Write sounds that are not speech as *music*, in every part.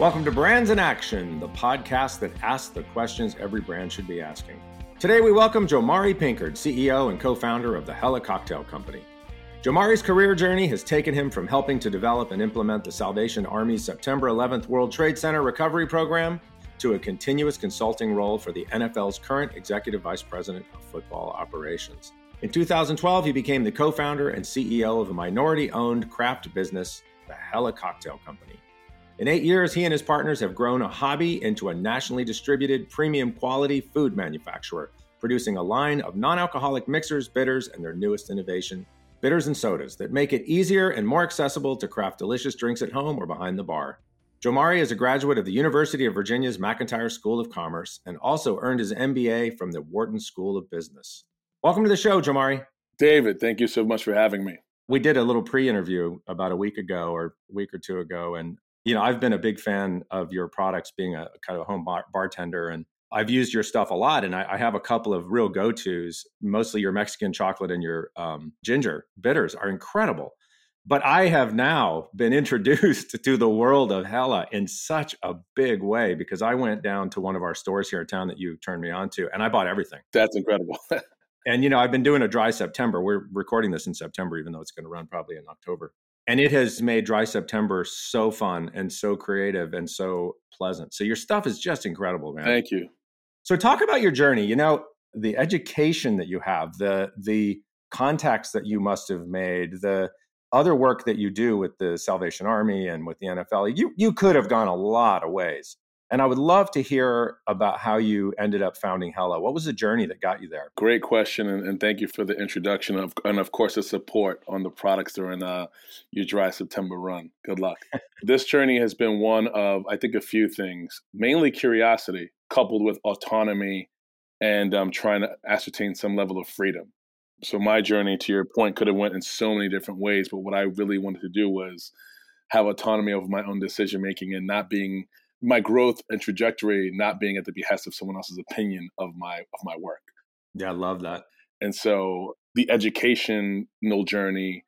Welcome to Brands in Action, the podcast that asks the questions every brand should be asking. Today we welcome Jomari Pinkard, CEO and co founder of the Hella Cocktail Company. Jomari's career journey has taken him from helping to develop and implement the Salvation Army's September 11th World Trade Center Recovery Program to a continuous consulting role for the NFL's current Executive Vice President of Football Operations. In 2012, he became the co founder and CEO of a minority owned craft business, the Hella Cocktail Company. In eight years, he and his partners have grown a hobby into a nationally distributed premium quality food manufacturer, producing a line of non alcoholic mixers, bitters, and their newest innovation, bitters and sodas, that make it easier and more accessible to craft delicious drinks at home or behind the bar. Jomari is a graduate of the University of Virginia's McIntire School of Commerce and also earned his MBA from the Wharton School of Business. Welcome to the show, Jomari. David, thank you so much for having me. We did a little pre interview about a week ago or a week or two ago, and you know, I've been a big fan of your products being a kind of a home bar- bartender and I've used your stuff a lot and I, I have a couple of real go-tos. Mostly your Mexican chocolate and your um, ginger bitters are incredible. But I have now been *laughs* introduced to the world of Hella in such a big way because I went down to one of our stores here in town that you turned me on to and I bought everything. That's incredible. *laughs* and you know, I've been doing a dry September. We're recording this in September, even though it's going to run probably in October and it has made dry september so fun and so creative and so pleasant. So your stuff is just incredible man. Thank you. So talk about your journey. You know the education that you have the the contacts that you must have made the other work that you do with the salvation army and with the nfl you you could have gone a lot of ways and I would love to hear about how you ended up founding Hella. What was the journey that got you there? Great question, and, and thank you for the introduction of, and of course the support on the products during uh, your dry September run. Good luck. *laughs* this journey has been one of, I think, a few things. Mainly curiosity, coupled with autonomy, and um, trying to ascertain some level of freedom. So my journey, to your point, could have went in so many different ways, but what I really wanted to do was have autonomy over my own decision making and not being my growth and trajectory not being at the behest of someone else's opinion of my of my work. Yeah, I love that. And so the educational journey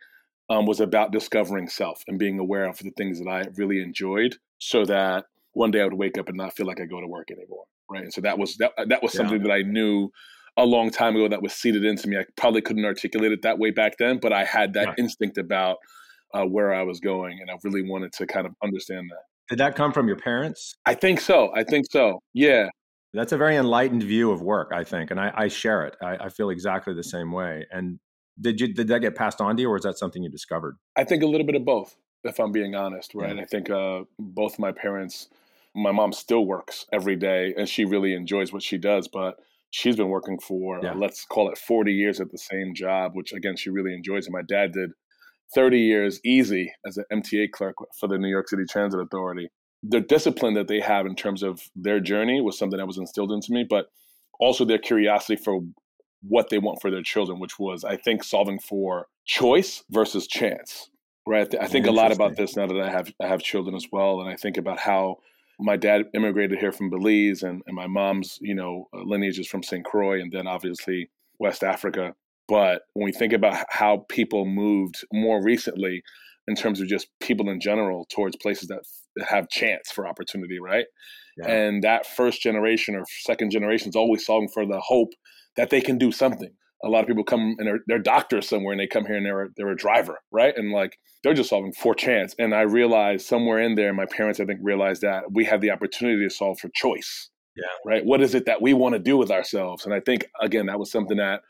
um, was about discovering self and being aware of the things that I really enjoyed, so that one day I would wake up and not feel like I go to work anymore. Right. And so that was that that was something yeah. that I knew a long time ago that was seeded into me. I probably couldn't articulate it that way back then, but I had that right. instinct about uh, where I was going, and I really wanted to kind of understand that. Did that come from your parents? I think so. I think so. Yeah. That's a very enlightened view of work, I think, and I, I share it. I, I, feel exactly the same way. And did you did that get passed on to you, or is that something you discovered? I think a little bit of both, if I'm being honest. Right. Yeah. I think uh, both my parents. My mom still works every day, and she really enjoys what she does. But she's been working for yeah. uh, let's call it 40 years at the same job, which again she really enjoys. And my dad did 30 years easy as an MTA clerk for the New York City Transit Authority. The discipline that they have in terms of their journey was something that was instilled into me, but also their curiosity for what they want for their children, which was, I think, solving for choice versus chance. Right. I think a lot about this now that I have I have children as well, and I think about how my dad immigrated here from Belize, and, and my mom's you know uh, lineage is from St. Croix, and then obviously West Africa. But when we think about how people moved more recently, in terms of just people in general, towards places that, have chance for opportunity, right? Yeah. And that first generation or second generation is always solving for the hope that they can do something. A lot of people come and they're, they're doctors somewhere and they come here and they're, they're a driver, right? And like they're just solving for chance. And I realized somewhere in there, my parents, I think, realized that we have the opportunity to solve for choice. Yeah. Right. What is it that we want to do with ourselves? And I think, again, that was something that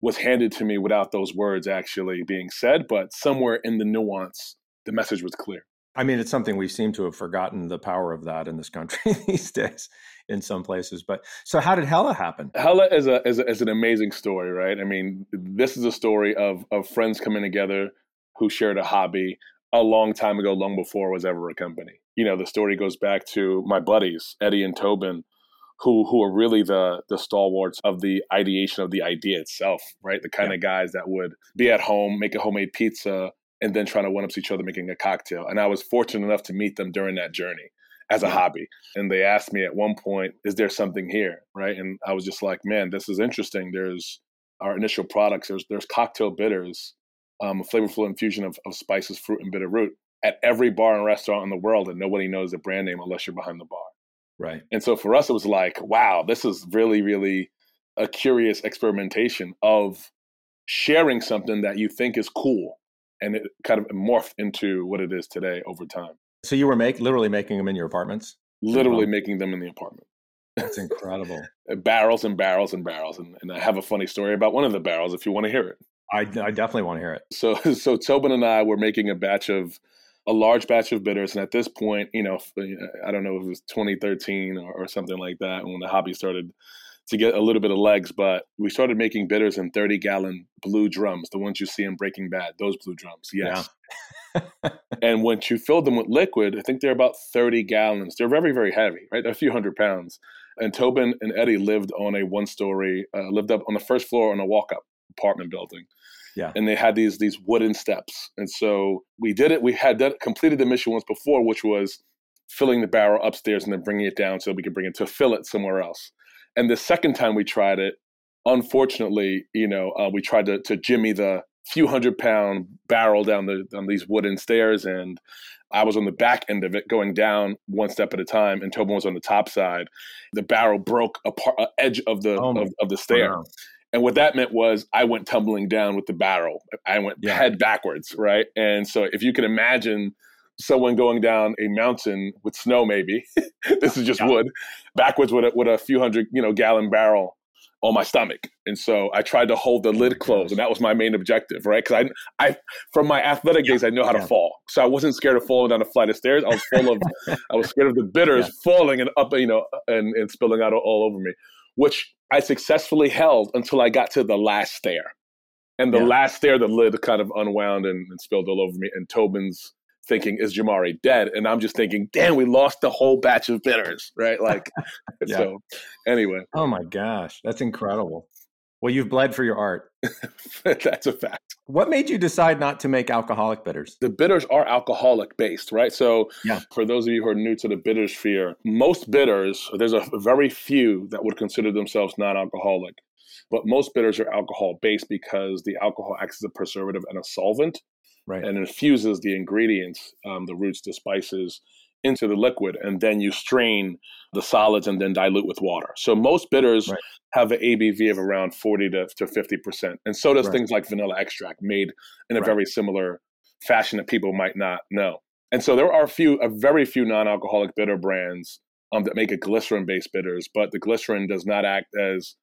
was handed to me without those words actually being said, but somewhere in the nuance, the message was clear. I mean, it's something we seem to have forgotten the power of that in this country *laughs* these days in some places. But so how did Hella happen? Hella is a, is a, is an amazing story, right? I mean, this is a story of of friends coming together who shared a hobby a long time ago, long before it was ever a company. You know, the story goes back to my buddies, Eddie and Tobin, who who are really the the stalwarts of the ideation of the idea itself, right? The kind yeah. of guys that would be at home, make a homemade pizza, and then trying to one up each other making a cocktail. And I was fortunate enough to meet them during that journey as a hobby. And they asked me at one point, "Is there something here?" Right? And I was just like, "Man, this is interesting. There's our initial products. There's there's cocktail bitters, um, a flavorful infusion of, of spices, fruit, and bitter root. at every bar and restaurant in the world, and nobody knows the brand name unless you're behind the bar. Right. And so for us, it was like, wow, this is really, really a curious experimentation of sharing something that you think is cool, and it kind of morphed into what it is today over time. So you were make literally making them in your apartments. Literally making them in the apartment. That's incredible. *laughs* Uh, barrels and barrels and barrels, and, and I have a funny story about one of the barrels if you want to hear it. I, I definitely want to hear it. So *laughs* so Tobin and I were making a batch of a large batch of bitters, and at this point, you know, I don't know if it was 2013 or, or something like that when the hobby started to get a little bit of legs, but we started making bitters in 30 gallon blue drums, the ones you see in Breaking Bad, those blue drums. Yes. Yeah. *laughs* and once you fill them with liquid, I think they're about 30 gallons. They're very, very heavy, right? They're a few hundred pounds. And Tobin and Eddie lived on a one story, uh, lived up on the first floor on a walk up apartment building. Yeah. And they had these these wooden steps. And so we did it. We had done, completed the mission once before, which was filling the barrel upstairs and then bringing it down so we could bring it to fill it somewhere else. And the second time we tried it, unfortunately, you know, uh, we tried to, to jimmy the few hundred pound barrel down the on these wooden stairs, and I was on the back end of it, going down one step at a time, and Tobin was on the top side. The barrel broke a part, uh, edge of the oh, of, of, the stair. Wow. And what that meant was I went tumbling down with the barrel. I went yeah. head backwards, right? And so if you can imagine someone going down a mountain with snow, maybe *laughs* this is just yeah. wood, backwards with a, with a few hundred, you know, gallon barrel on my stomach. And so I tried to hold the oh lid closed, and that was my main objective, right? Because I, I, from my athletic days, I know how to fall, so I wasn't scared of falling down a flight of stairs. I was full of, *laughs* I was scared of the bitters yeah. falling and up, you know, and, and spilling out all over me, which I successfully held until I got to the last stair. And the yeah. last stair, the lid kind of unwound and, and, spilled all over me. And Tobin's thinking, is Jomari dead? And I'm just thinking, damn, we lost the whole batch of bitters, right? Like, *laughs* *laughs* yeah. so anyway. Oh my gosh, that's incredible. Well, you've bled for your art. *laughs* That's a fact. What made you decide not to make alcoholic bitters? The bitters are alcoholic based, right? So, yeah. for those of you who are new to the bitter sphere, most bitters, there's a very few that would consider themselves non alcoholic, but most bitters are alcohol based because the alcohol acts as a preservative and a solvent right. and infuses the ingredients, um, the roots, the spices, into the liquid and then you strain the solids and then dilute with water. So most bitters right. have an ABV of around 40 to, to 50%. And so does right. things like vanilla extract made in a right. very similar fashion that people might not know. And so there are a few, a very few non-alcoholic bitter brands um, that make a glycerin-based bitters, but the glycerin does not act as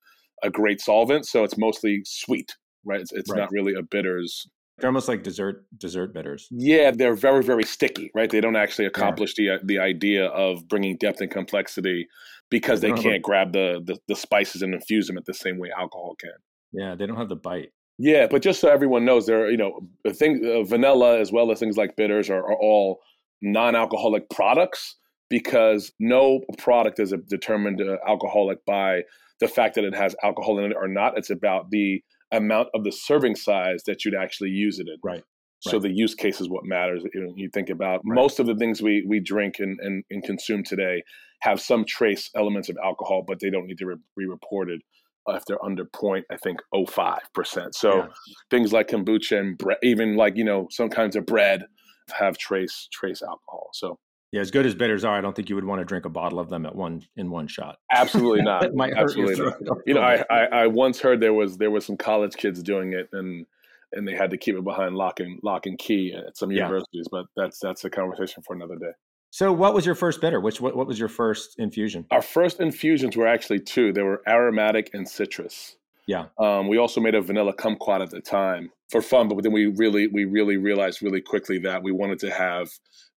a great solvent, so it's mostly sweet, right? It's, it's not really a bitters they're almost like dessert dessert bitters. Yeah, they're very very sticky, right? They don't actually accomplish yeah. the the idea of bringing depth and complexity because they, they can't grab the, the, the spices and infuse them at the same way alcohol can. Yeah, they don't have the bite. Yeah, but just so everyone knows, there you know thing uh, vanilla as well as things like bitters are, are all non-alcoholic products because no product is determined uh, alcoholic by the fact that it has alcohol in it or not. It's about the amount of the serving size that you'd actually use it in. Right. So right. the use case is what matters. You, you think about right. most of the things we we drink and, and, and, consume today have some trace elements of alcohol, but they don't need to be reported if they're under point. I think 05 percent. So yeah. things like kombucha and bre- even like you know some kinds of bread have trace trace alcohol. So yeah, as good as bitters are, I don't think you would want to drink a bottle of them at one in one shot. Absolutely *laughs* not. Absolutely not. You know, I, I, I once heard there was there was some college kids doing it, and and they had to keep it behind lock and lock and key at some yeah. universities. But that's that's a conversation for another day. So, what was your first bitter? Which what, what was your first infusion? Our first infusions were actually two. They were aromatic and citrus. Yeah. Um, we also made a vanilla kumquat at the time for fun, but then we really we really realized really quickly that we wanted to have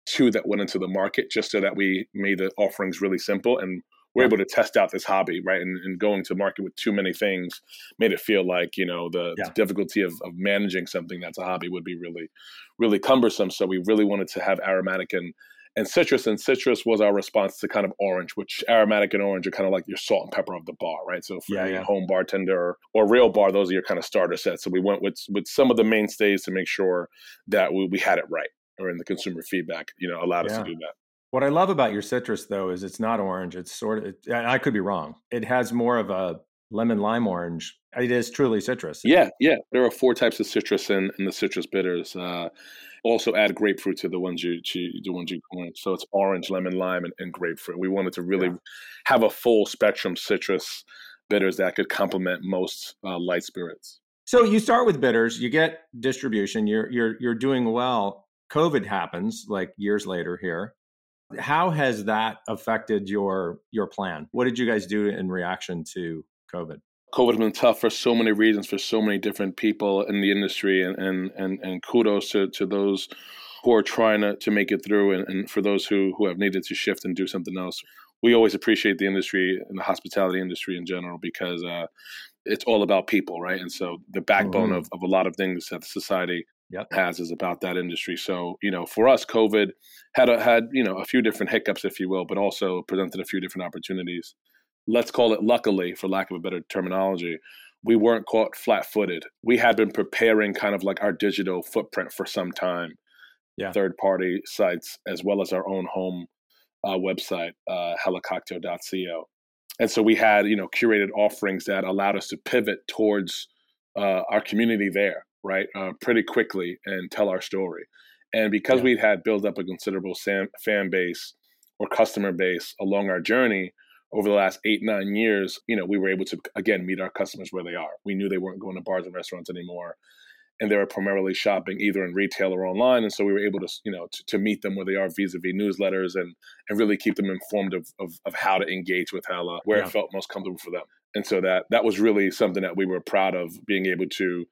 two that went into the market just so that we made the offerings really simple and we're able to test out this hobby, right? And, and, going to market with too many things made it feel like, you know, the, yeah. the difficulty of, of, managing something that's a hobby would be really, really cumbersome. So we really wanted to have aromatic and, and citrus. And citrus was our response to kind of orange, which aromatic and orange are kind of like your salt and pepper of the bar, right? So for yeah, yeah. home bartender or, or real bar, those are your kind of starter sets. So we went with with some of the mainstays to make sure that we, we had it right or in the consumer feedback, you know, allowed yeah. us to do that. What I love about your citrus though is it's not orange. It's sort of, it, I could be wrong. It has more of a lemon, lime, orange. It is truly citrus. Yeah, yeah. There are four types of citrus in, in the citrus bitters. Uh, also add grapefruit to the ones you, you the ones you want. So it's orange, lemon, lime, and, and grapefruit. We wanted to really yeah. have a full spectrum citrus bitters that could complement most uh, light spirits. So you start with bitters, you get distribution, you're you're you're doing well. COVID happens like years later here. How has that affected your your plan? What did you guys do in reaction to COVID? COVID has been tough for so many reasons for so many different people in the industry, and and and, and kudos to, to those who are trying to, to make it through, and, and for those who who have needed to shift and do something else. We always appreciate the industry and the hospitality industry in general because uh, it's all about people, right? And so the backbone mm-hmm. of, of a lot of things that society yep. has is about that industry. So you know, for us, COVID had a, had you know a few different hiccups, if you will, but also presented a few different opportunities let's call it luckily, for lack of a better terminology, we weren't caught flat footed. We had been preparing kind of like our digital footprint for some time, yeah. third party sites, as well as our own home uh, website, uh, hellacocktail.co. And so we had, you know, curated offerings that allowed us to pivot towards uh, our community there, right, uh, pretty quickly and tell our story. And because yeah. we'd had built up a considerable sam- fan base or customer base along our journey, over the last eight nine years you know we were able to again meet our customers where they are we knew they weren't going to bars and restaurants anymore and they were primarily shopping either in retail or online and so we were able to you know to, to meet them where they are vis-a-vis newsletters and and really keep them informed of of, of how to engage with hella where yeah. it felt most comfortable for them and so that that was really something that we were proud of being able to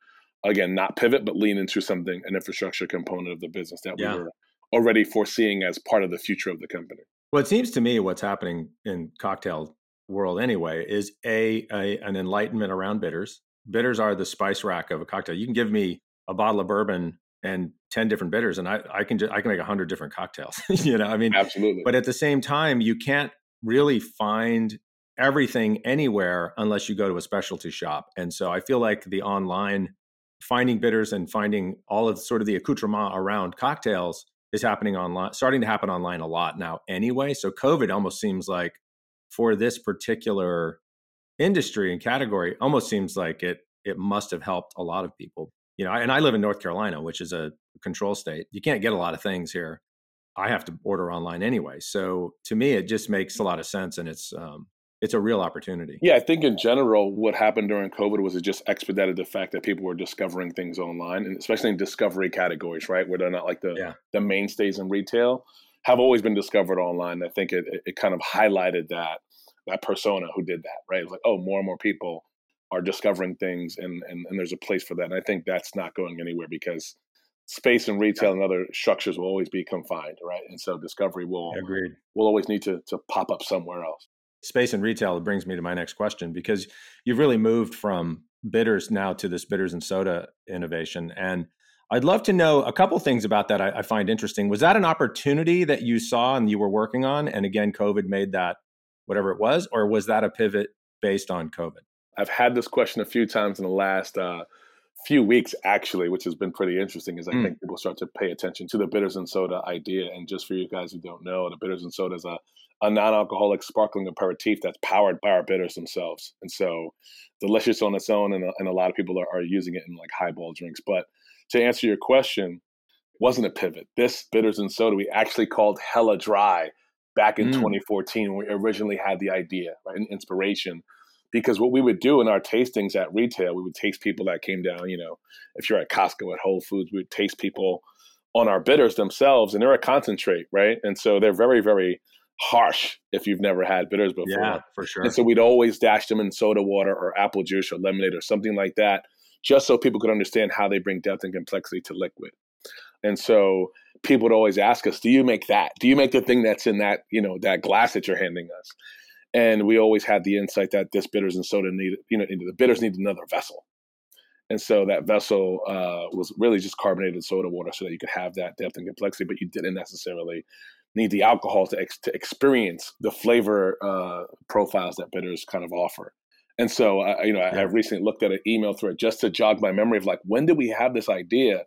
again not pivot but lean into something an infrastructure component of the business that yeah. we were already foreseeing as part of the future of the company well, it seems to me what's happening in cocktail world anyway is a, a an enlightenment around bitters. Bitters are the spice rack of a cocktail. You can give me a bottle of bourbon and 10 different bitters and I, I can just, I can make 100 different cocktails. *laughs* you know, I mean, absolutely. But at the same time, you can't really find everything anywhere unless you go to a specialty shop. And so I feel like the online finding bitters and finding all of sort of the accoutrement around cocktails is happening online, starting to happen online a lot now anyway. So COVID almost seems like for this particular industry and category, almost seems like it it must have helped a lot of people. You know, and I live in North Carolina, which is a control state. You can't get a lot of things here. I have to order online anyway. So to me, it just makes a lot of sense, and it's um, it's a real opportunity. Yeah, I think in general, what happened during COVID was it just expedited the fact that people were discovering things online, and especially in discovery categories, right, where they're not like the yeah. the mainstays in retail, have always been discovered online. I think it it kind of highlighted that that persona who did that, right? It was like, oh, more and more people are discovering things, and and, and there's a place for that. And I think that's not going anywhere because space and retail and other structures will always be confined, right? And so discovery will Agreed. will always need to to pop up somewhere else space and retail brings me to my next question because you've really moved from bitters now to this bitters and soda innovation and i'd love to know a couple things about that I, I, find interesting. Was that an opportunity that you saw and you were working on and again covid made that whatever it was or was that a pivot based on covid? I've had this question a few times in the last uh, few weeks actually which has been pretty interesting is i mm. think people start to pay attention to the bitters and soda idea and just for you guys who don't know the bitters and soda is a a non-alcoholic sparkling aperitif that's powered by our bitters themselves. And so delicious on its own, and a, and a lot of people are, are using it in like highball drinks. But to answer your question, wasn't a pivot. This bitters and soda we actually called Hella Dry back in mm. 2014 when we originally had the idea, right, and inspiration. Because what we would do in our tastings at retail, we would taste people that came down, you know, if you're at Costco at Whole Foods, we would taste people on our bitters themselves, and they're a concentrate, right? And so they're very, very harsh if you've never had bitters before. Yeah, for sure. And so we'd always dash them in soda water or apple juice or lemonade or something like that, just so people could understand how they bring depth and complexity to liquid. And so people would always ask us, "Do you make that? Do you make the thing that's in that you know that glass that you're handing us?" And we always had the insight that this bitters and soda needed, you know, the bitters need another vessel. And so that vessel uh, was really just carbonated soda water so that you could have that depth and complexity, but you didn't necessarily need the alcohol to, ex- to experience the flavor uh, profiles that bitters kind of offer. And so, uh, you know. I, I recently looked at an email thread just to jog my memory of like, when did we have this idea?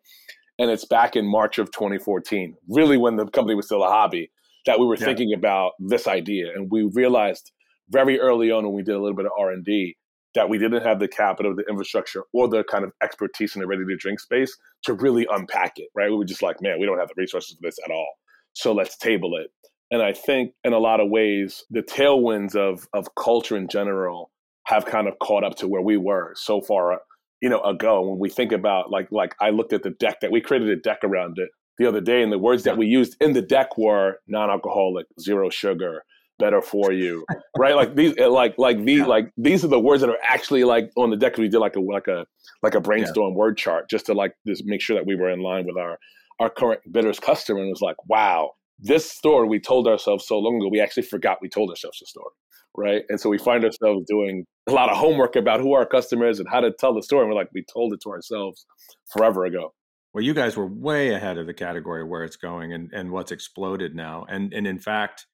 And it's back in March of 2014, really when the company was still a hobby, that we were yeah. thinking about this idea. And we realized very early on when we did a little bit of R&D that we didn't have the capital, the infrastructure, or the kind of expertise in the ready to drink space to really unpack it, right? We were just like, man, we don't have the resources for this at all. So let's table it. And I think in a lot of ways, the tailwinds of of culture in general have kind of caught up to where we were so far, you know, ago. When we think about like like I looked at the deck that we created a deck around it the other day, and the words that we used in the deck were non-alcoholic, zero sugar, better for you, right? Like these, eh, like like these, yeah. like these are the words that are actually like on the deck. We did like a like a like a brainstorm yeah. word chart just to like just make sure that we were in line with our our current bitters customer. And was like, wow, this story we told ourselves so long ago, we actually forgot we told ourselves the story, right? And so we find ourselves doing a lot of homework about who our customer is and how to tell the story. And we're like, we told it to ourselves forever ago. Well, you guys were way ahead of the category where it's going and, and what's exploded now. And and in fact,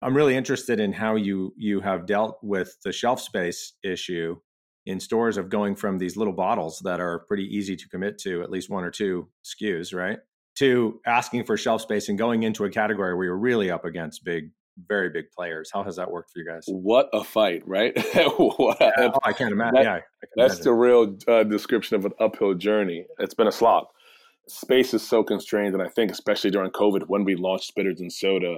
I'm really interested in how you you have dealt with the shelf space issue in stores of going from these little bottles that are pretty easy to commit to, at least one or two SKUs, right? To asking for shelf space and going into a category where you're really up against big, very big players. How has that worked for you guys? What a fight, right? *laughs* what, yeah, oh, I can't imagine. That, yeah, can that's imagine. the real uh, description of an uphill journey. It's been a slog. Space is so constrained, and I think especially during COVID, when we launched Bitters and Soda,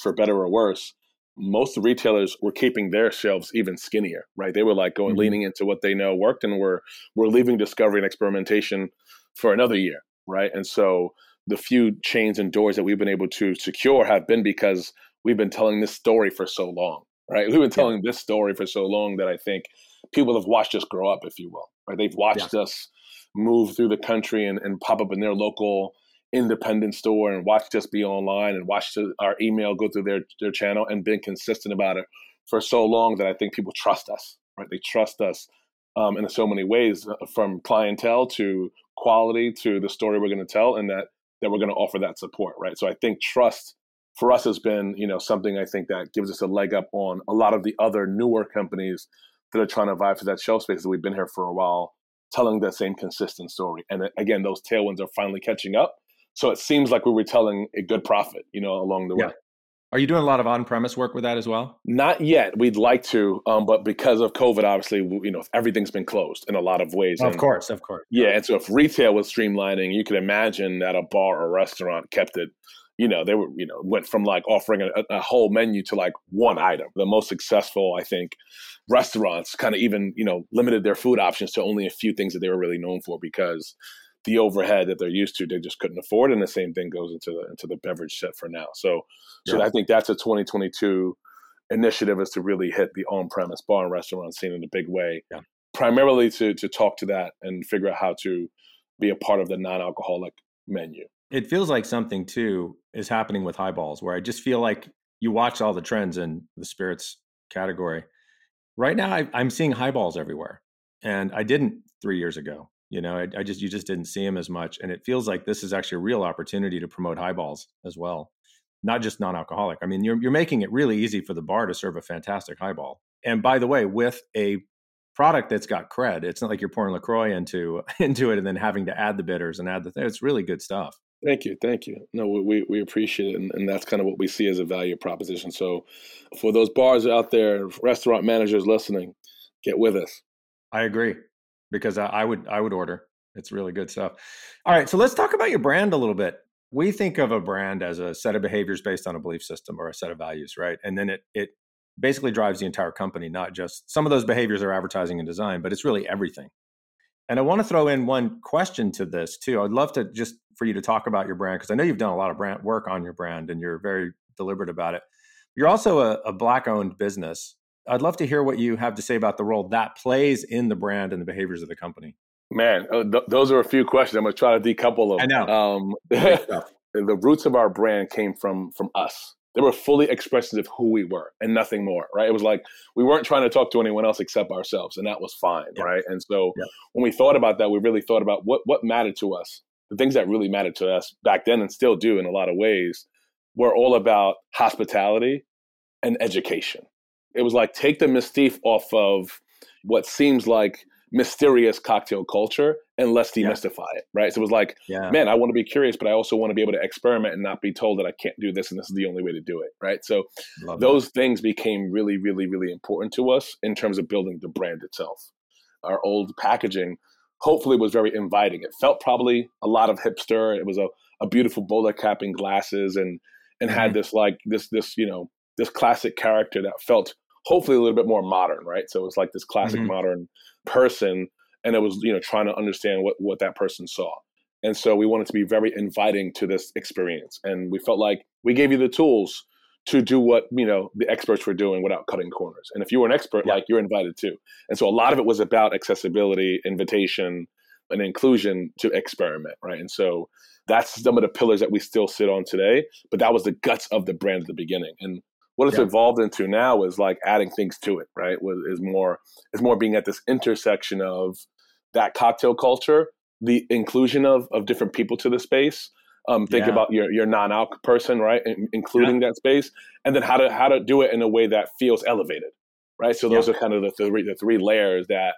for better or worse, most retailers were keeping their shelves even skinnier, right? They were like going mm-hmm. leaning into what they know worked and we're we're leaving discovery and experimentation for another year, right? And so the few chains and doors that we've been able to secure have been because we've been telling this story for so long, right? We've been telling yeah. this story for so long that I think people have watched us grow up, if you will, right? They've watched yeah. us move through the country and, and pop up in their local independent store and watched us be online and watched our email go through their, their channel and been consistent about it for so long that I think people trust us, right? They trust us um, in so many ways, uh, from clientele to quality to the story we're going to tell, and that that we're going to offer that support, right? So I think trust for us has been, you know, something I think that gives us a leg up on a lot of the other newer companies that are trying to vie for that shelf space that we've been here for a while, telling that same consistent story. And uh, again, those tailwinds are finally catching up so it seems like we were telling a good profit, you know, along the way. Are you doing a lot of on-premise work with that as well? Not yet. We'd like to, um, but because of COVID, obviously, you know, everything's been closed in a lot of ways. Of and, course, of course. Yeah, and so if retail was streamlining, you could imagine that a bar or restaurant kept it. You know, they were, you know, went from like offering a, a whole menu to like one item. The most successful, I think, restaurants kind of even, you know, limited their food options to only a few things that they were really known for because the overhead that they're used to they just couldn't afford and the same thing goes into the into the beverage set for now so so yeah. i think that's a 2022 initiative is to really hit the on-premise bar and restaurant scene in a big way yeah. primarily to to talk to that and figure out how to be a part of the non-alcoholic menu it feels like something too is happening with highballs where i just feel like you watch all the trends in the spirits category right now I, i'm seeing highballs everywhere and i didn't three years ago you know, I, I, just you just didn't see him as much, and it feels like this is actually a real opportunity to promote highballs as well, not just non-alcoholic. I mean, you're you're making it really easy for the bar to serve a fantastic highball. And by the way, with a product that's got cred, it's not like you're pouring LaCroix into *laughs* into it and then having to add the bitters and add the. It's really good stuff. Thank you, thank you. No, we we appreciate it, and, and that's kind of what we see as a value proposition. So, for those bars out there, restaurant managers listening, get with us. I agree because I, I would I would order. It's really good stuff. All right, so let's talk about your brand a little bit. We think of a brand as a set of behaviors based on a belief system or a set of values, right? And then it it basically drives the entire company, not just some of those behaviors are advertising and design, but it's really everything. And I want to throw in one question to this too. I'd love to just for you to talk about your brand because I know you've done a lot of brand work on your brand and you're very deliberate about it. You're also a, a black owned business I'd love to hear what you have to say about the role that plays in the brand and the behaviors of the company. Man, uh, th- those are a few questions. I'm going to try to decouple them. I know. Um, *laughs* the roots of our brand came from from us. They were fully expressions of who we were and nothing more, right? It was like we weren't trying to talk to anyone else except ourselves, and that was fine, yeah. right? And so yeah. when we thought about that, we really thought about what what mattered to us. The things that really mattered to us back then and still do in a lot of ways were all about hospitality and education it was like take the mystique off of what seems like mysterious cocktail culture and let's demystify yeah. it, right? So it was like, yeah. man, I want to be curious, but I also want to be able to experiment and not be told that I can't do this and this is the only way to do it, right? So Love those that. things became really, really, really important to us in terms of building the brand itself. Our old packaging hopefully was very inviting. It felt probably a lot of hipster. It was a, a beautiful bowler cap and glasses and and mm-hmm. had this like this this you know this classic character that felt hopefully a little bit more modern, right? So it was like this classic mm-hmm. modern person, and it was you know trying to understand what what that person saw. And so we wanted to be very inviting to this experience, and we felt like we gave you the tools to do what you know the experts were doing without cutting corners. And if you were an expert, yeah. like you're invited too. And so a lot of it was about accessibility, invitation, and inclusion to experiment, right? And so that's some of the pillars that we still sit on today. But that was the guts of the brand at the beginning. And what it's yeah. evolved into now is like adding things to it, right? Is more is more being at this intersection of that cocktail culture, the inclusion of of different people to the space. Um, think yeah. about your your non-alc person, right? In, including yeah. that space, and then how to how to do it in a way that feels elevated, right? So those are kind of the three the three layers that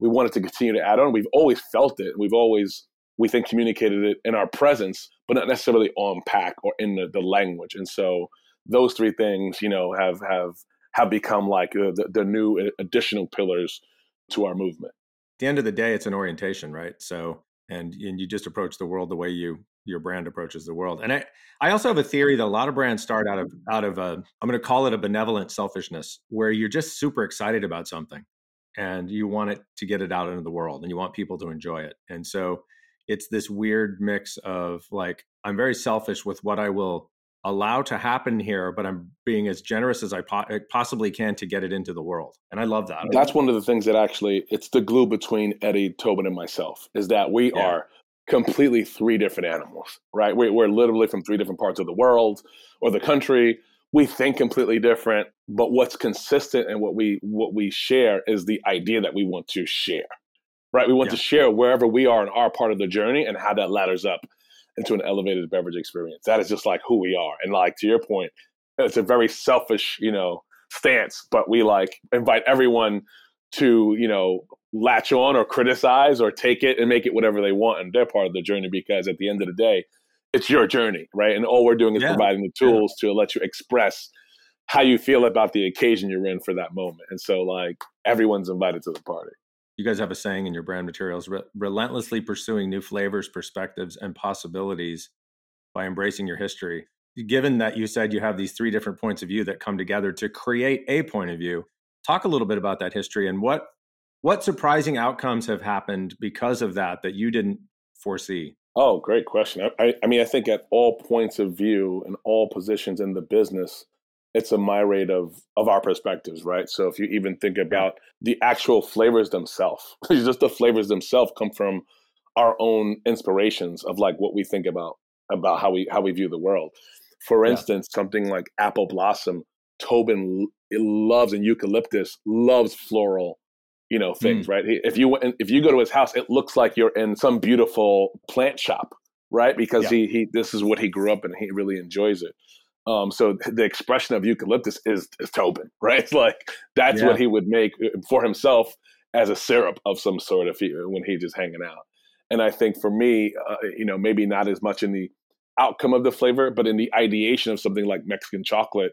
we wanted to continue to add on. We've always felt it. We've always we think communicated it in our presence, but not necessarily on pack or in the, the language. And so those three things, you know, have have have become like uh, the, the new additional pillars to our movement. At the end of the day, it's an orientation, right? So, and and you just approach the world the way you your brand approaches the world. And I I also have a theory that a lot of brands start out of out of a I'm going to call it a benevolent selfishness, where you're just super excited about something, and you want it to get it out into the world, and you want people to enjoy it, and so it's this weird mix of like I'm very selfish with what I will allow to happen here, but I'm being as generous as I po- possibly can to get it into the world. And I love that. That's one of the things that actually it's the glue between Eddie, Tobin, and myself is that we yeah. are completely three different animals, right? We're, we're literally from three different parts of the world or the country. We think completely different, but what's consistent and what we what we share is the idea that we want to share right? We want yeah. to share wherever we are in our part of the journey and how that ladders up into an elevated beverage experience. That is just like who we are. And like to your point, it's a very selfish, you know, stance, but we like invite everyone to, you know, latch on or criticize or take it and make it whatever they want and they're part of the journey because at the end of the day, it's your journey, right? And all we're doing is yeah. providing the tools yeah. to let you express how you feel about the occasion you're in for that moment. And so like everyone's invited to the party you guys have a saying in your brand materials re- relentlessly pursuing new flavors perspectives and possibilities by embracing your history. Given that you said you have these three different points of view that come together to create a point of view talk a little bit about that history and what what surprising outcomes have happened because of that that you didn't foresee? Oh great question. I, I mean i think at all points of view and all positions in the business it's a myriad of of our perspectives, right? So if you even think about the actual flavors themselves, *laughs* just the flavors themselves come from our own inspirations of like what we think about about how we how we view the world. For instance, yeah. something like apple blossom, Tobin loves and eucalyptus loves floral, you know, things, mm. right? If you if you go to his house, it looks like you're in some beautiful plant shop, right? Because yeah. he he this is what he grew up and he really enjoys it. Um, so the expression of eucalyptus is, is Tobin, *laughs* right? It's like that's yeah. what he would make uh, for himself as a syrup of some sort if he, when he's just hanging out. And I think for me, uh, you know, maybe not as much in the outcome of the flavor, but in the ideation of something like Mexican chocolate,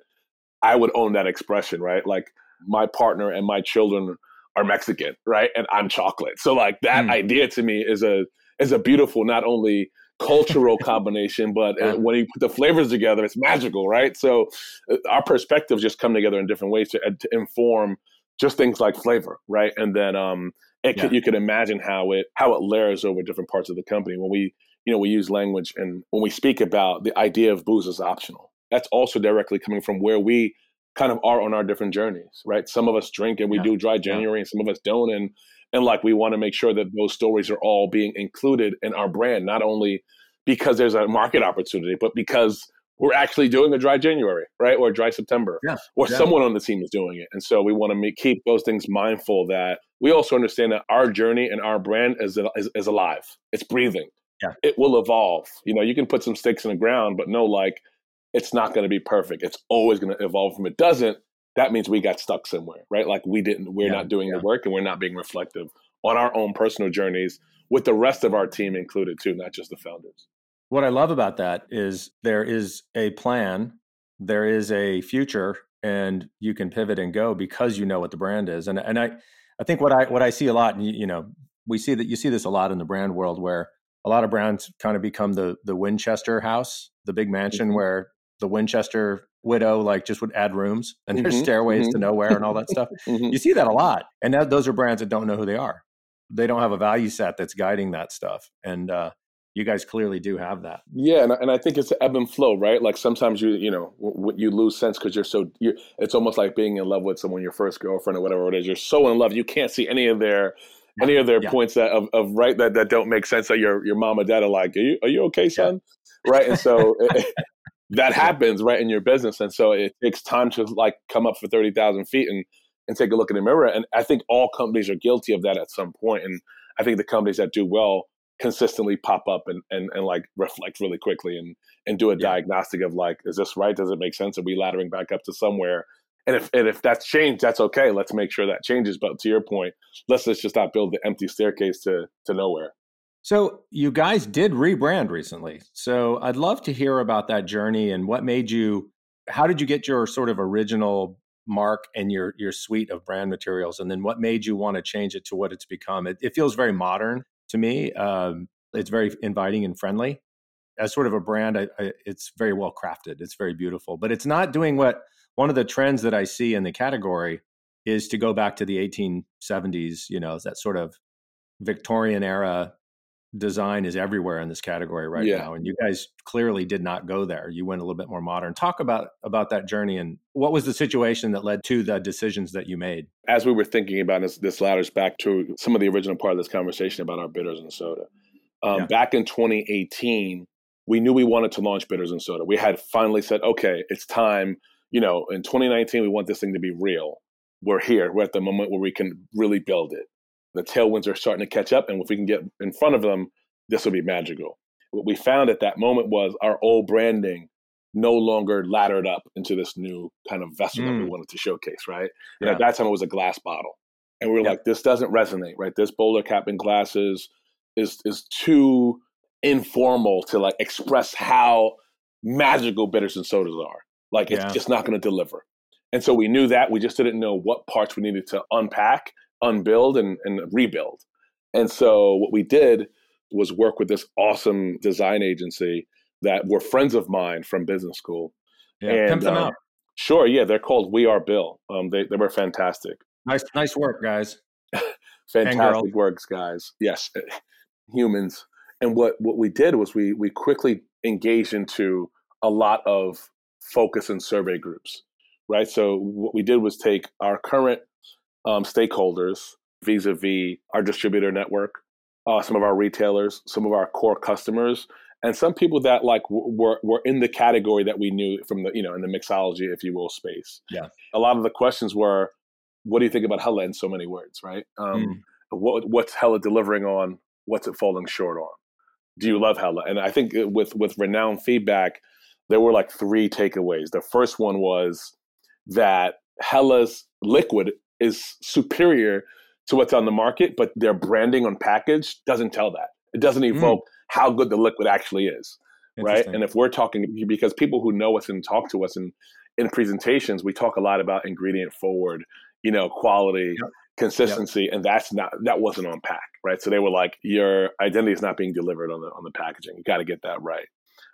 I would own that expression, right? Like my partner and my children are Mexican, right? And I'm chocolate. So like that mm. idea to me is a is a beautiful not only cultural *laughs* combination, but uh, when you put the flavors together, it's magical, right? So uh, our perspectives just come together in different ways to, uh, to inform just things like flavor, right? And then um, it yeah. you can imagine how it how it layers over different parts of the company. When we you know we use language and when we speak about the idea of booze is optional, that's also directly coming from where we kind of are on our different journeys, right? Some of us drink and we yeah. do dry January, and some of us don't, and and like we want to make sure that those stories are all being included in our brand, not only because there's a market opportunity, but because we're actually doing a dry January, right? Or dry September, yeah, or yeah. someone on the team is doing it. And so we want to make, keep those things mindful that we also understand that our journey and our brand is, is, is alive. It's breathing. Yeah. It will evolve. You know, you can put some stakes in the ground, but no, like it's not going to be perfect. It's always going to evolve. From it doesn't, that means we got stuck somewhere, right? Like we didn't, we're yeah, not doing yeah. the work and we're not being reflective on our own personal journeys with the rest of our team included too, not just the founders. What I love about that is there is a plan, there is a future, and you can pivot and go because you know what the brand is. And and I I think what I what I see a lot, and you, you know, we see that you see this a lot in the brand world where a lot of brands kind of become the the Winchester house, the big mansion mm-hmm. where the Winchester widow like just would add rooms and there's mm-hmm. stairways mm-hmm. to nowhere and all that stuff. *laughs* Mm-hmm. You see that a lot, and that, those are brands that don't know who they are. They don't have a value set that's guiding that stuff, and uh, you guys clearly do have that. Yeah, and, and I think it's ebb and flow, right? Like sometimes you you know w- you lose sense because you're so you're, it's almost like being in love with someone, your first girlfriend or whatever it is. You're so in love, you can't see any of their any of their yeah. points that of, of right that, that don't make sense that your your mom or dad are like, are you are you okay, son? Yeah. Right, and so *laughs* that happens right in your business, and so it takes time to like come up for thirty thousand feet and and take a look in the mirror. And I think all companies are guilty of that at some point. And I think the companies that do well consistently pop up and, and, and like reflect really quickly and, and do a yeah. diagnostic of like, is this right? Does it make sense? Are we laddering back up to somewhere? And if and if that's changed, that's okay. Let's make sure that changes. But to your point, let's, let's just not build the empty staircase to to nowhere. So you guys did rebrand recently. So I'd love to hear about that journey and what made you how did you get your sort of original mark and your your suite of brand materials and then what made you want to change it to what it's become? It, it feels very modern to me. Um, it's very inviting and friendly. As sort of a brand, I, I, it's very well crafted. It's very beautiful, but it's not doing what one of the trends that I see in the category is to go back to the 1870s. You know, that sort of Victorian era design is everywhere in this category right yeah. now and you guys clearly did not go there. You went a little bit more modern. Talk about about that journey and what was the situation that led to the decisions that you made? As we were thinking about this this ladders back to some of the original part of this conversation about our bitters and soda. Um, yeah. back in 2018 we knew we wanted to launch bitters and soda. We had finally said okay it's time you know in 2019 we want this thing to be real. We're here. We're at the moment where we can really build it the tailwinds are starting to catch up, and if we can get in front of them, this will be magical. What we found at that moment was our old branding no longer laddered up into this new kind of vessel mm. that we mm. wanted to showcase, right? And at that time, it was a glass bottle, and we were like, "This doesn't resonate, right? This bowler cap and glasses is is too informal to like express how magical bitters and sodas are. Like, it's yeah. just not going to deliver." And so we knew that we just didn't know what parts we needed to unpack unbuild and, and rebuild. And so what we did was work with this awesome design agency that were friends of mine from business school. Yeah, and, pimp them um, out. Sure, yeah, they're called We Are Bill. Um, they they were fantastic. Nice, nice work, guys. *laughs* fantastic works, guys. Yes, *laughs* humans. And what what we did was we we quickly engaged into a lot of focus and survey groups, right? So what we did was take our current um, stakeholders vis-a-vis our distributor network, uh, some of our retailers, some of our core customers, and some people that like were were in the category that we knew from the you know in the mixology, if you will, space. Yeah. A lot of the questions were, "What do you think about Hella?" In so many words, right? Um, mm. what, what's Hella delivering on? What's it falling short on? Do you love Hella? And I think with with renowned feedback, there were like three takeaways. The first one was that Hella's liquid is superior to what's on the market, but their branding on package doesn't tell that. It doesn't hmm. evoke mm. how good the liquid actually is, right? And if we're talking, because people who know us and talk to us in in presentations, we talk a lot about ingredient forward, you know, quality, yep. consistency, yep. and that's not that wasn't on pack, right? So they were like, your identity is not being delivered on the on the packaging. You got to get that right,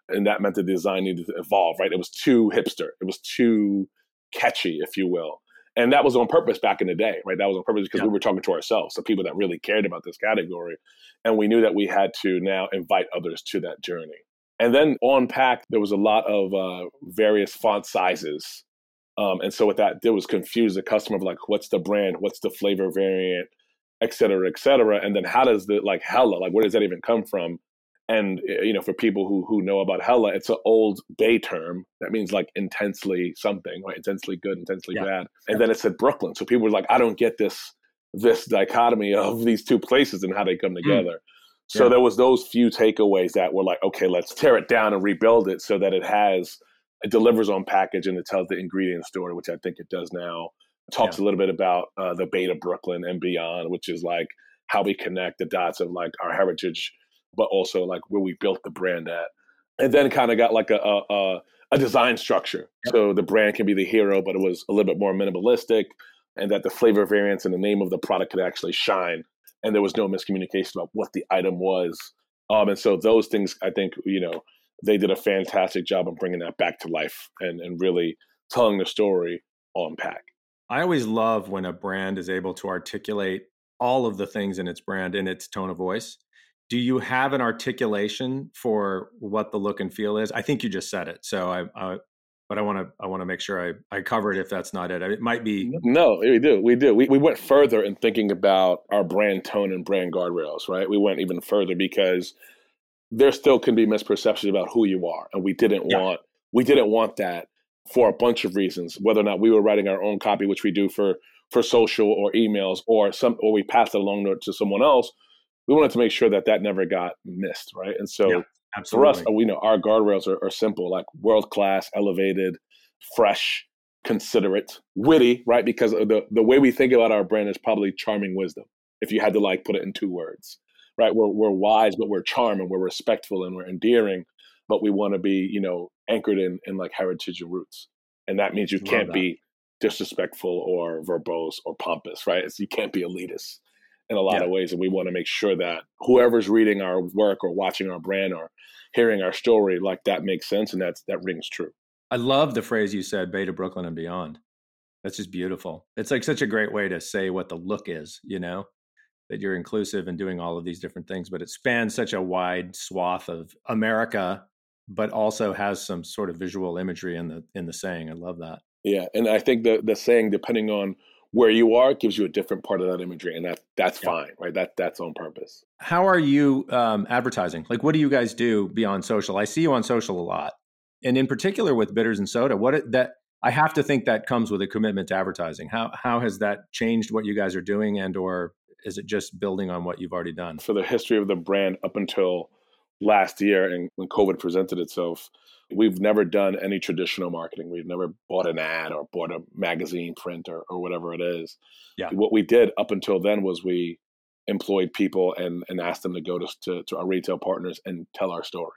and that meant the design needed to evolve, right? It was too hipster, it was too catchy, if you will and that was on purpose back in the day, right? That was on purpose because yeah. we were talking to ourselves, the people that really cared about this category. And we knew that we had to now invite others to that journey. And then on pack, there was a lot of uh, various font sizes. Um, and so what that did was confuse the customer of like, what's the brand? What's the flavor variant? Et cetera, et cetera. And then how does the like hella, like where does that even come from? And you know, for people who who know about hella, it's an old Bay term that means like intensely something, right? Intensely good, intensely yeah. bad. And yeah. then it said Brooklyn. So people were like, I don't get this this dichotomy of these two places and how they come hmm. together. Mm. So yeah. there was those few takeaways that were like, okay, let's tear it down and rebuild it so that it has it delivers on package and it tells the ingredient story, which I think it does now. It talks a little bit about uh, the Bay to Brooklyn and beyond, which is like how we connect the dots of like our heritage, but also like where we built the brand at. And then kind of got like a, a, a design structure. Yep. So the brand can be the hero, but it was a little bit more minimalistic and that the flavor variants and the name of the product could actually shine. And there was no miscommunication about what the item was. Um, and so those things, I think, you know, they did a fantastic job of bringing that back to life and, and really telling the story on pack. I always love when a brand is able to articulate all of the things in its brand in its tone of voice. Do you have an articulation for what the look and feel is? I think you just said it. So I, I but I want to I want to make sure I I cover it if that's not it. It might be No, we do. We do. We we went further in thinking about our brand tone and brand guardrails, right? We went even further because there still can be misperceptions about who you are and we didn't yeah. want we didn't want that for a bunch of reasons whether or not we were writing our own copy which we do for for social or emails or some or we passed it along to someone else we wanted to make sure that that never got missed right? And so yeah, for us we know our guardrails are, are simple like world class elevated fresh considerate witty right? Because the the way we think about our brand is probably charming wisdom if you had to like put it in two words right? We're we're wise, but we're charming, we're respectful, and we're endearing, but we want to be, you know, anchored in in like heritage and roots, and that means you can't be disrespectful or verbose or pompous, right? It's, you can't be elitist in a lot yeah. of ways, and we want to make sure that whoever's reading our work or watching our brand or hearing our story, like that makes sense and that's that rings true. I love the phrase you said, "Bay to Brooklyn and beyond." That's just beautiful. It's like such a great way to say what the look is, you know? that you're inclusive and doing all of these different things, but it spans such a wide swath of America, but also has some sort of visual imagery in the in the saying. I love that. Yeah, and I think the the saying, depending on where you are, gives you a different part of that imagery, and that that's yeah. fine, right? That that's on purpose. How are you um, advertising? Like, what do you guys do beyond social? I see you on social a lot, and in particular with bitters and soda. What it, that I have to think that comes with a commitment to advertising. How how has that changed what you guys are doing and or is it just building on what you've already done? For the history of the brand up until last year and when COVID presented itself, we've never done any traditional marketing. We've never bought an ad or bought a magazine print or, or whatever it is. Yeah. What we did up until then was we employed people and, and asked them to go to, to, to our retail partners and tell our story.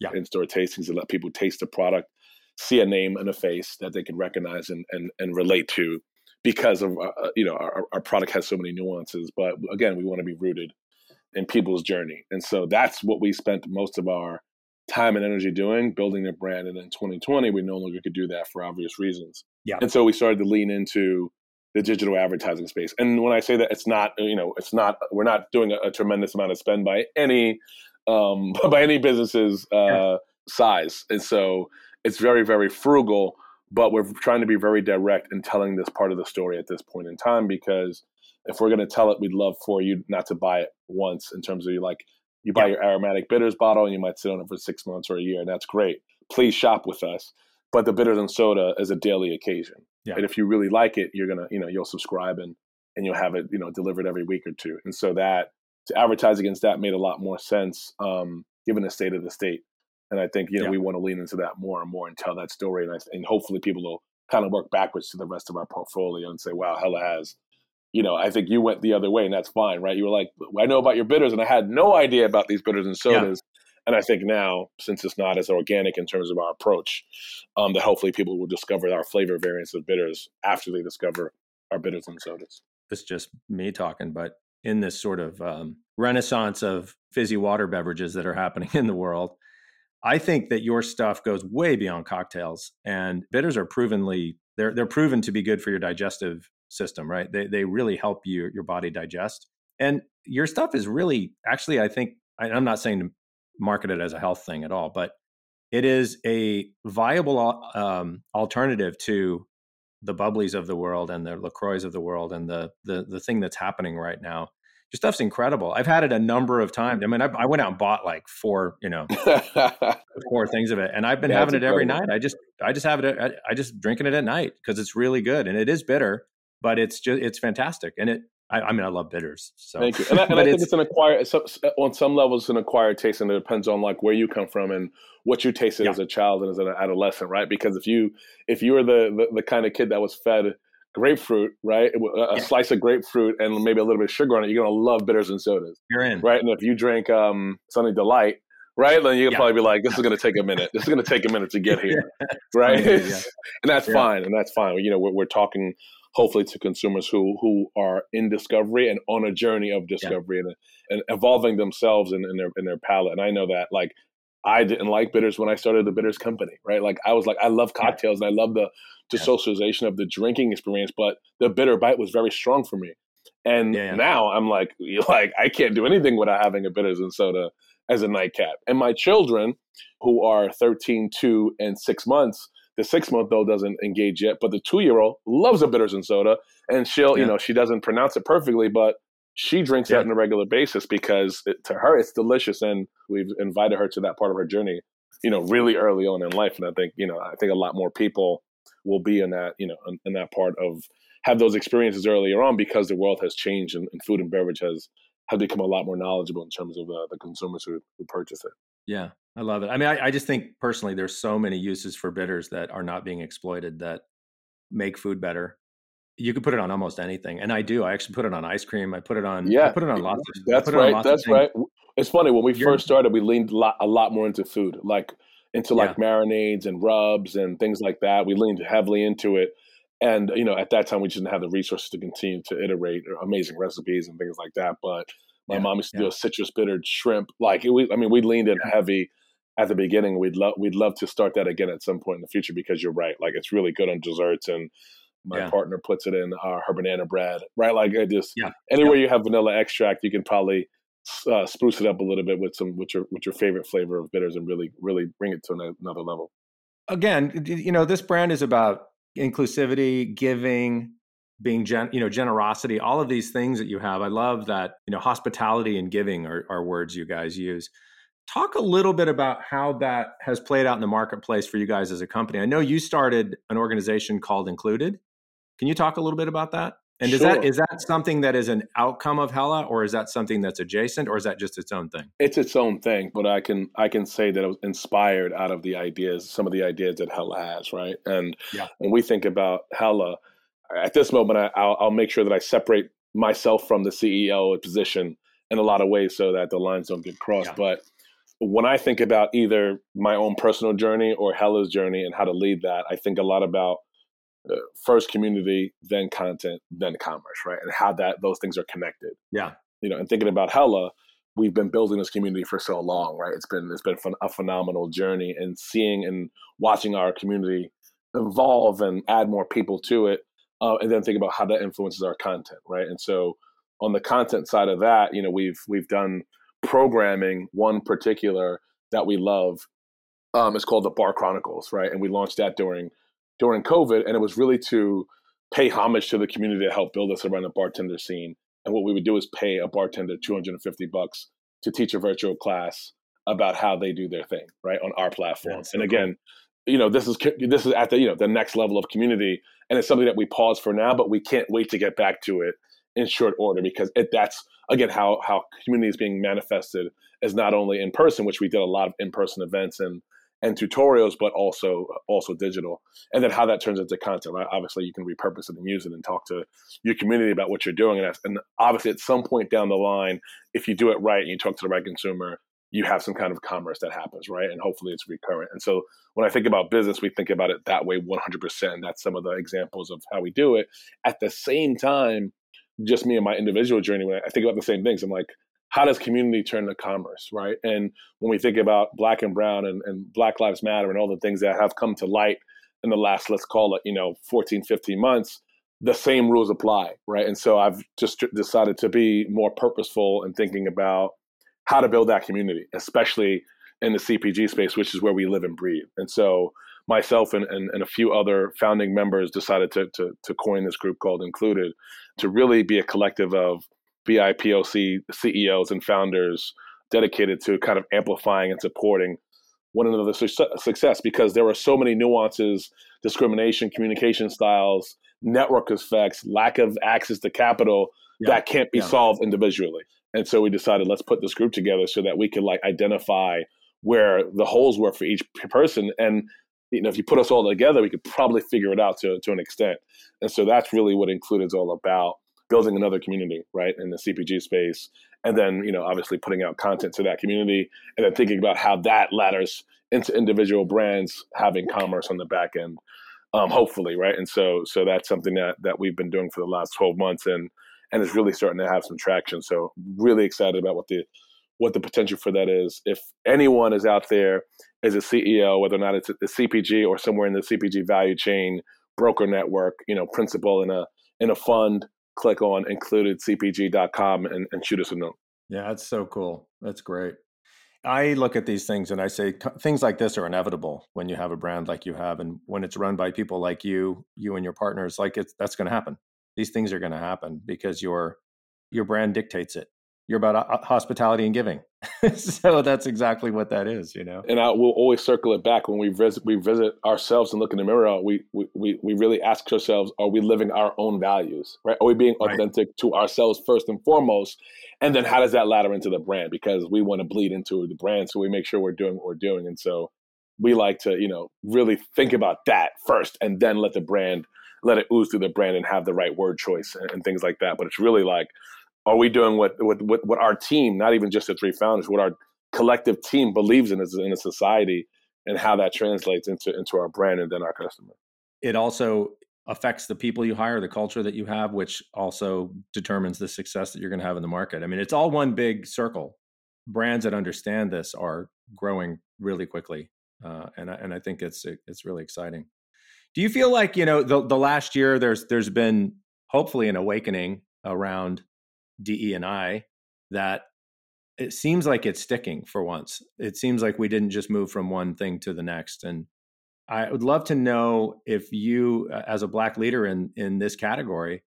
Yeah. In store tastings and let people taste the product, see a name and a face that they can recognize and, and, and relate to because of uh, uh, you know our, our product has so many nuances but again we want to be rooted in people's journey. And so that's what we spent most of our time and energy doing building a brand. And in 2020 we no longer could do that for obvious reasons. Yeah. And so we started to lean into the digital advertising space. And when i say that it's not you know it's not we're not doing a, a tremendous amount of spend by any um *laughs* by any business's uh yeah. size. And so it's very very frugal but we're trying to be very direct in telling this part of the story at this point in time because if we're going to tell it we'd love for you not to buy it once in terms of you like you buy yeah. your aromatic bitters bottle and you might sit on it for six months or a year and that's great please shop with us but the bitters and soda is a daily occasion yeah. and if you really like it you're gonna you know you'll subscribe and and you'll have it you know delivered every week or two and so that to advertise against that made a lot more sense um, given the state of the state and I think you know yeah. we want to lean into that more and more and tell that story, and I, and hopefully people will kind of work backwards to the rest of our portfolio and say, "Wow, Hella has." You know, I think you went the other way, and that's fine, right? You were like, "I know about your bitters, and I had no idea about these bitters and sodas." Yeah. And I think now, since it's not as organic in terms of our approach, um, that hopefully people will discover our flavor variants of bitters after they discover our bitters and sodas. It's just me talking, but in this sort of um, renaissance of fizzy water beverages that are happening *laughs* in the world, I think that your stuff goes way beyond cocktails, and bitters are provenly they're they're proven to be good for your digestive system, right? They they really help you your body digest, and your stuff is really actually I think I'm not saying to market it as a health thing at all, but it is a viable um, alternative to the bubblies of the world and the LaCroix of the world and the the the thing that's happening right now your stuff's incredible. I've had it a number of times. I mean, I, I went out and bought like four, you know, *laughs* four things of it, and I've been yeah, having it every night. I just, I just have it. I, I just drinking it at night because it's really good, and it is bitter, but it's just, it's fantastic, and it. I, I mean, I love bitters. So. Thank you, and I, and *laughs* I think it's an acquired. on some levels, it's an acquired taste, and it depends on like where you come from and what you tasted yeah. as a child and as an adolescent, right? Because if you if you were the, the the kind of kid that was fed grapefruit, right? A, yeah. slice of grapefruit and maybe a little bit of sugar on it, you're gonna love bitters and sodas. You're in, right? And if you drink um, Sunny Delight, right, then you'll yeah. probably be like, "This is gonna take a *laughs* minute. This is gonna take a minute to get here," *laughs* right? and that's fine, and that's fine. You know, we're, we're talking hopefully to consumers who who are in discovery and on a journey of discovery and and evolving themselves in, in their in their palate. And I know that like I didn't like bitters when I started the bitters company, right? Like I was like, I love cocktails yeah. and I love the the yeah. socialization of the drinking experience, but the bitter bite was very strong for me. And yeah, now I'm like, *laughs* like I can't do anything without having a bitters and soda as a nightcap. And my children, who are 13, 2, and six months, the six month old doesn't engage yet, but the two year old loves a bitters and soda, and she'll, you know, she doesn't pronounce it perfectly, but she drinks yeah. that on a regular basis because it, to her it's delicious and we've invited her to that part of her journey you know really early on in life and i think you know i think a lot more people will be in that you know in, in that part of have those experiences earlier on because the world has changed and, and food and beverage has have become a lot more knowledgeable in terms of uh, the consumers who, who purchase it yeah i love it i mean I, I just think personally there's so many uses for bitters that are not being exploited that make food better you could put it on almost anything, and I do. I actually put it on ice cream. I put it on. Yeah, I put it on lots. Of, that's right. That's right. It's funny when we You're, first started, we leaned a lot, a lot more into food, like into like yeah. marinades and rubs and things like that. We leaned heavily into it, and you know, at that time, we just didn't have the resources to continue to iterate uh, amazing recipes and things like that. But my yeah, mom used to yeah. do a citrus bittered shrimp. Like, it, we, I mean, we leaned in heavy at the beginning. We'd love we'd love to start that again at some point in the future because you're right. Like, it's really good on desserts and my yeah. partner puts it in uh, her banana bread, right? Like I just yeah. anywhere yeah. you have vanilla extract, you can probably uh, spruce it up a little bit with some with your with your favorite flavor of bitters and really really bring it to another level. Again, you know, this brand is about inclusivity, giving, being gen, you know, generosity, all of these things that you have. I love that, you know, hospitality and giving are, are words you guys use. Talk a little bit about how that has played out in the marketplace for you guys as a company. I know you started an organization called Included can you talk a little bit about that? And is sure. that is that something that is an outcome of Hella, or is that something that's adjacent, or is that just its own thing? It's its own thing, but I can I can say that it was inspired out of the ideas, some of the ideas that Hella has, right? And yeah. when we think about Hella, at this moment, I, will I'll make sure that I separate myself from the CEO position in a lot of ways, so that the lines don't get crossed. Yeah. But when I think about either my own personal journey or Hella's journey and how to lead that, I think a lot about uh, first community, then content, then commerce, right? And how that those things are connected. Yeah. You know, and thinking about Hella, we've been building this community for so long, right? It's been it's been a phenomenal journey, and seeing and watching our community evolve and add more people to it, uh, and then think about how that influences our content, right? And so, on the content side of that, you know, we've we've done programming. One particular that we love um, is called the Bar Chronicles, right? And we launched that during during COVID, and it was really to pay homage to the community that helped build us around the bartender scene. And what we would do is pay a bartender 250 bucks to teach a virtual class about how they do their thing, right, on our platform. So and again, cool. you know, this is this is at the you know the next level of community, and it's something that we pause for now, but we can't wait to get back to it in short order because it that's again how how community is being manifested is not only in person, which we did a lot of in person events and and tutorials, but also also digital, and then how that turns into content. Right? Obviously, you can repurpose it and use it and talk to your community about what you're doing. And, and obviously, at some point down the line, if you do it right and you talk to the right consumer, you have some kind of commerce that happens, right? And hopefully, it's recurrent. And so, when I think about business, we think about it that way, 100%. That's some of the examples of how we do it. At the same time, just me and my individual journey, when I think about the same things, I'm like, how does community turn to commerce, right? And when we think about black and brown and, and Black Lives Matter and all the things that have come to light in the last, let's call it, you know, 14, 15 months, the same rules apply, right? And so I've just decided to be more purposeful in thinking about how to build that community, especially in the CPG space, which is where we live and breathe. And so myself and, and, and a few other founding members decided to, to, to coin this group called Included to really be a collective of BIPOC CEOs and founders dedicated to kind of amplifying and supporting one another's success because there are so many nuances, discrimination, communication styles, network effects, lack of access to capital yeah. that can't be yeah. solved individually. And so we decided let's put this group together so that we could like identify where the holes were for each person and you know, if you put us all together, we could probably figure it out to, to an extent. And so that's really what Included is all about building another community, right, in the CPG space. And then, you know, obviously putting out content to that community and then thinking about how that ladders into individual brands having commerce on the back end, um, hopefully, right? And so, so that's something that, that we've been doing for the last 12 months and, and it's really starting to have some traction. So really excited about what the, what the potential for that is. If anyone is out there as a CEO, whether or not it's a CPG or somewhere in the CPG value chain, broker network, you know, principal in a in a fund, click on includedcpg.com and, and shoot us a note. Yeah, that's so cool. That's great. I look at these things and I say things like this are inevitable when you have a brand like you have, and when it's run by people like you, you and your partners. Like it's that's going to happen. These things are going to happen because your your brand dictates it you're about hospitality and giving. *laughs* so that's exactly what that is, you know. And I will always circle it back when we visit we visit ourselves and look in the mirror. We we we really ask ourselves: Are we living our own values? Right? Are we being authentic right. to ourselves first and foremost? And then how does that ladder into the brand? Because we want to bleed into the brand, so we make sure we're doing what we're doing. And so we like to you know really think about that first, and then let the brand let it ooze through the brand and have the right word choice and, and things like that. But it's really like are we doing what, what, what, what our team, not even just the three founders, what our collective team believes in as in a society and how that translates into, into our brand and then our customer? It also affects the people you hire, the culture that you have, which also determines the success that you're going to have in the market. I mean, it's all one big circle. Brands that understand this are growing really quickly, uh, and I, and I think it's it's really exciting. Do you feel like you know the the last year there's there's been hopefully an awakening around DE and I that it seems like it's sticking for once. It seems like we didn't just move from one thing to the next. And I would love to know if you, as a black leader in in this category,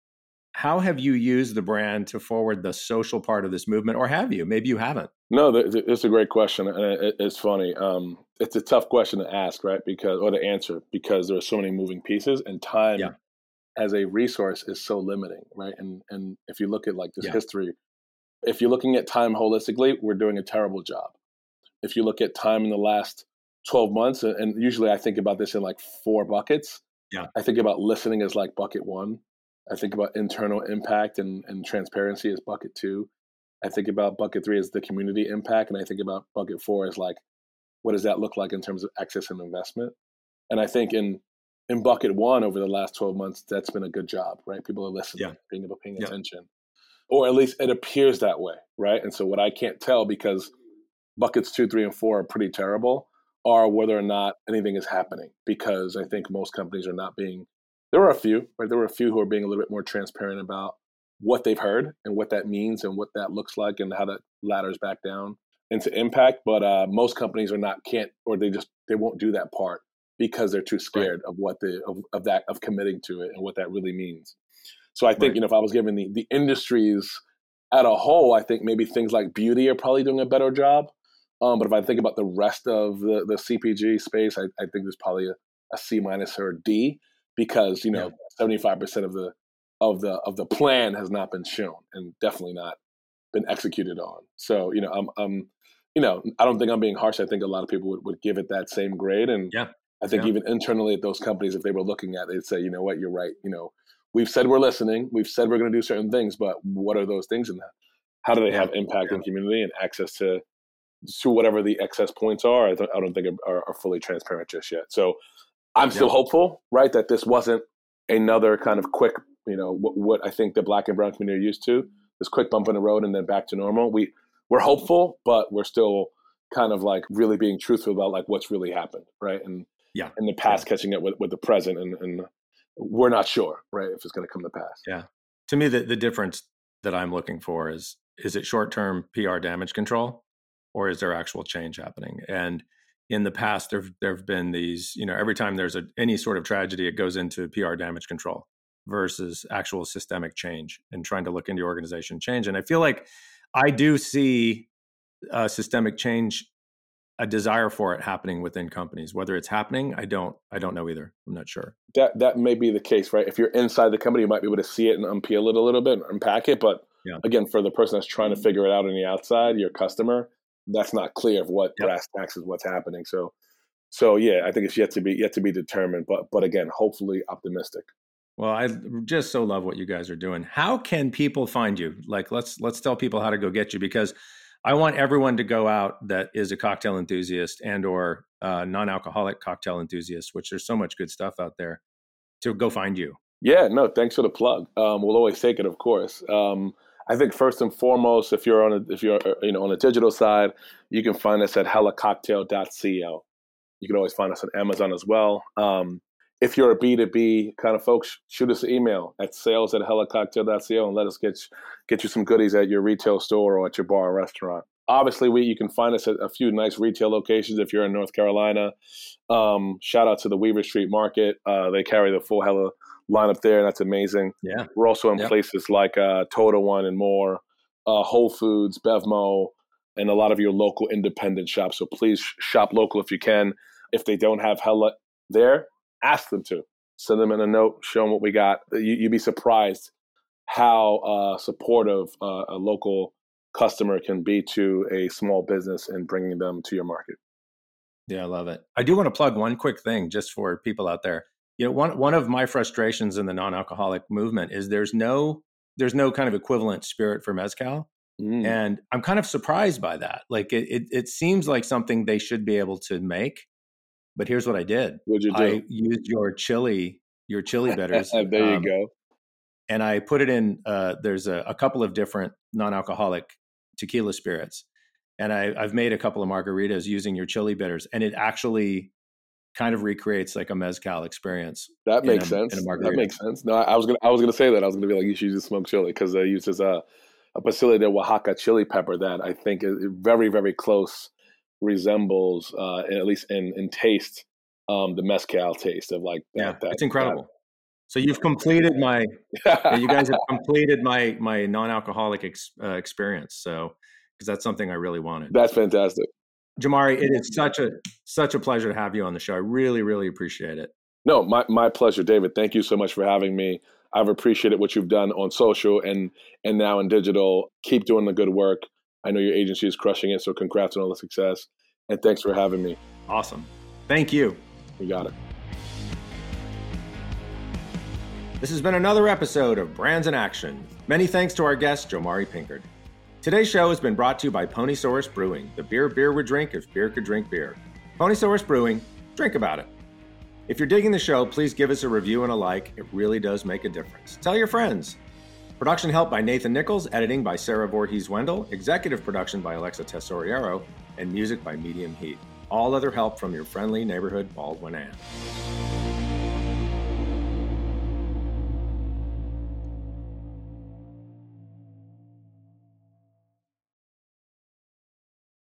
how have you used the brand to forward the social part of this movement, or have you? Maybe you haven't. No, it's a great question, and it's funny. Um, it's a tough question to ask, right? Because or to answer because there are so many moving pieces, and time yeah as a resource is so limiting, right? And and if you look at like this yeah. history, if you're looking at time holistically, we're doing a terrible job. If you look at time in the last 12 months, and usually I think about this in like four buckets. Yeah. I think about listening as like bucket one. I think about internal impact and, and transparency as bucket two. I think about bucket three as the community impact. And I think about bucket four as like, what does that look like in terms of access and investment? And I think in in bucket one over the last 12 months, that's been a good job, right? People are listening, yeah. being able paying yeah. attention. Or at least it appears that way, right? And so what I can't tell because buckets two, three, and four are pretty terrible are whether or not anything is happening. Because I think most companies are not being there are a few, right? There were a few who are being a little bit more transparent about what they've heard and what that means and what that looks like and how that ladders back down into impact. But uh, most companies are not can't or they just they won't do that part because they're too scared right. of what the of, of, that of committing to it and what that really means. So I think right. you know if I was given the the industries at a whole, I think maybe things like beauty are probably doing a better job. Um, but if I think about the rest of the the CPG space, I, I think there's probably a, a C minus or a D because you know seventy five percent of the of the of the plan has not been shown and definitely not been executed on. So you know I'm I'm you know I don't think I'm being harsh. I think a lot of people would, would give it that same grade and yeah. I think yeah. even internally at those companies, if they were looking at it, they'd say, you know what, you're right. You know, we've said we're listening, we've said we're going to do certain things, but what are those things, and how do they have impact in community and access to to whatever the excess points are? I, th- I don't think are, are, fully transparent just yet. So I'm still hopeful, right, that this wasn't another kind of quick, you know, what, what I think the black and brown community are used to, this quick bump in the road and then back to normal. We we're hopeful, but we're still kind of like really being truthful about like what's really happened, right? And yeah in the past yeah. catching up with, with the present and, and we're not sure right if it's going to come to pass yeah to me the, the difference that i'm looking for is is it short-term pr damage control or is there actual change happening and in the past there there have been these you know every time there's a, any sort of tragedy it goes into pr damage control versus actual systemic change and trying to look into organization change and i feel like i do see uh, systemic change a desire for it happening within companies. Whether it's happening, I don't I don't know either. I'm not sure. That that may be the case, right? If you're inside the company, you might be able to see it and unpeel it a little bit, and unpack it. But yeah. again, for the person that's trying to figure it out on the outside, your customer, that's not clear of what yep. brass tacks is what's happening. So So yeah, I think it's yet to be yet to be determined. But but again, hopefully optimistic. Well, I just so love what you guys are doing. How can people find you? Like, let's let's tell people how to go get you because I want everyone to go out that is a cocktail enthusiast and or uh, non-alcoholic cocktail enthusiast, which there's so much good stuff out there, to go find you. Yeah, no, thanks for the plug. Um, we'll always take it, of course. Um, I think first and foremost, if you're on a, if you're uh, you know on the digital side, you can find us at hellacocktail.co. You can always find us on Amazon as well. Um, if you're a B2B kind of folks, shoot us an email at sales at hellacocktail.co and let us get, get you some goodies at your retail store or at your bar or restaurant. Obviously, we you can find us at a few nice retail locations if you're in North Carolina. Um, shout out to the Weaver Street Market. Uh, they carry the full Hella lineup there, and that's amazing. Yeah. We're also in yep. places like uh, Total Wine and more, uh, Whole Foods, BevMo, and a lot of your local independent shops. So please shop local if you can. If they don't have Hella there, ask them to. Send them in a note, show them what we got. You, would be surprised how uh, supportive uh, a local customer can be to a small business and bringing them to your market. Yeah, I love it. I do want to plug one quick thing just for people out there. You know, one one of my frustrations in the non-alcoholic movement is there's no there's no kind of equivalent spirit for mezcal. Mm. And I'm kind of surprised by that. Like it, it, it seems like something they should be able to make, but here's what I did. What'd you do? I used your chili, your chili *laughs* bitters. there you um, go. And I put it in. Uh, there's a, a, couple of different non-alcoholic tequila spirits, and I, I've made a couple of margaritas using your chili bitters, and it actually kind of recreates like a mezcal experience. That makes a, sense. That makes sense. No, I was gonna I was gonna say that I was gonna be like you should use smoke chili because it uses a a Pasilla de Oaxaca chili pepper that I think is very very close resembles, uh, at least in in taste, um, the mezcal taste of like that. Yeah, that, it's incredible. That. So you've completed my, you guys have completed my my non-alcoholic ex, uh, experience. So because that's something I really wanted. That's fantastic, Jomari. It is such a such a pleasure to have you on the show. I really really appreciate it. No, my my pleasure, David. Thank you so much for having me. I've appreciated what you've done on social and and now in digital. Keep doing the good work. I know your agency is crushing it, so congrats on all the success. And thanks for having me. Awesome. Thank you. You got it. This has been another episode of Brands in Action. Many thanks to our guest, Jomari Pinkard. Today's show has been brought to you by Ponysaurus Brewing, the beer beer would drink if beer could drink beer. Ponysaurus Brewing, drink about it. If you're digging the show, please give us a review and a like. It really does make a difference. Tell your friends. Production help by Nathan Nichols, editing by Sarah Voorhees Wendell, executive production by Alexa Tesoriero, and music by Medium Heat. All other help from your friendly neighborhood Baldwin Ann.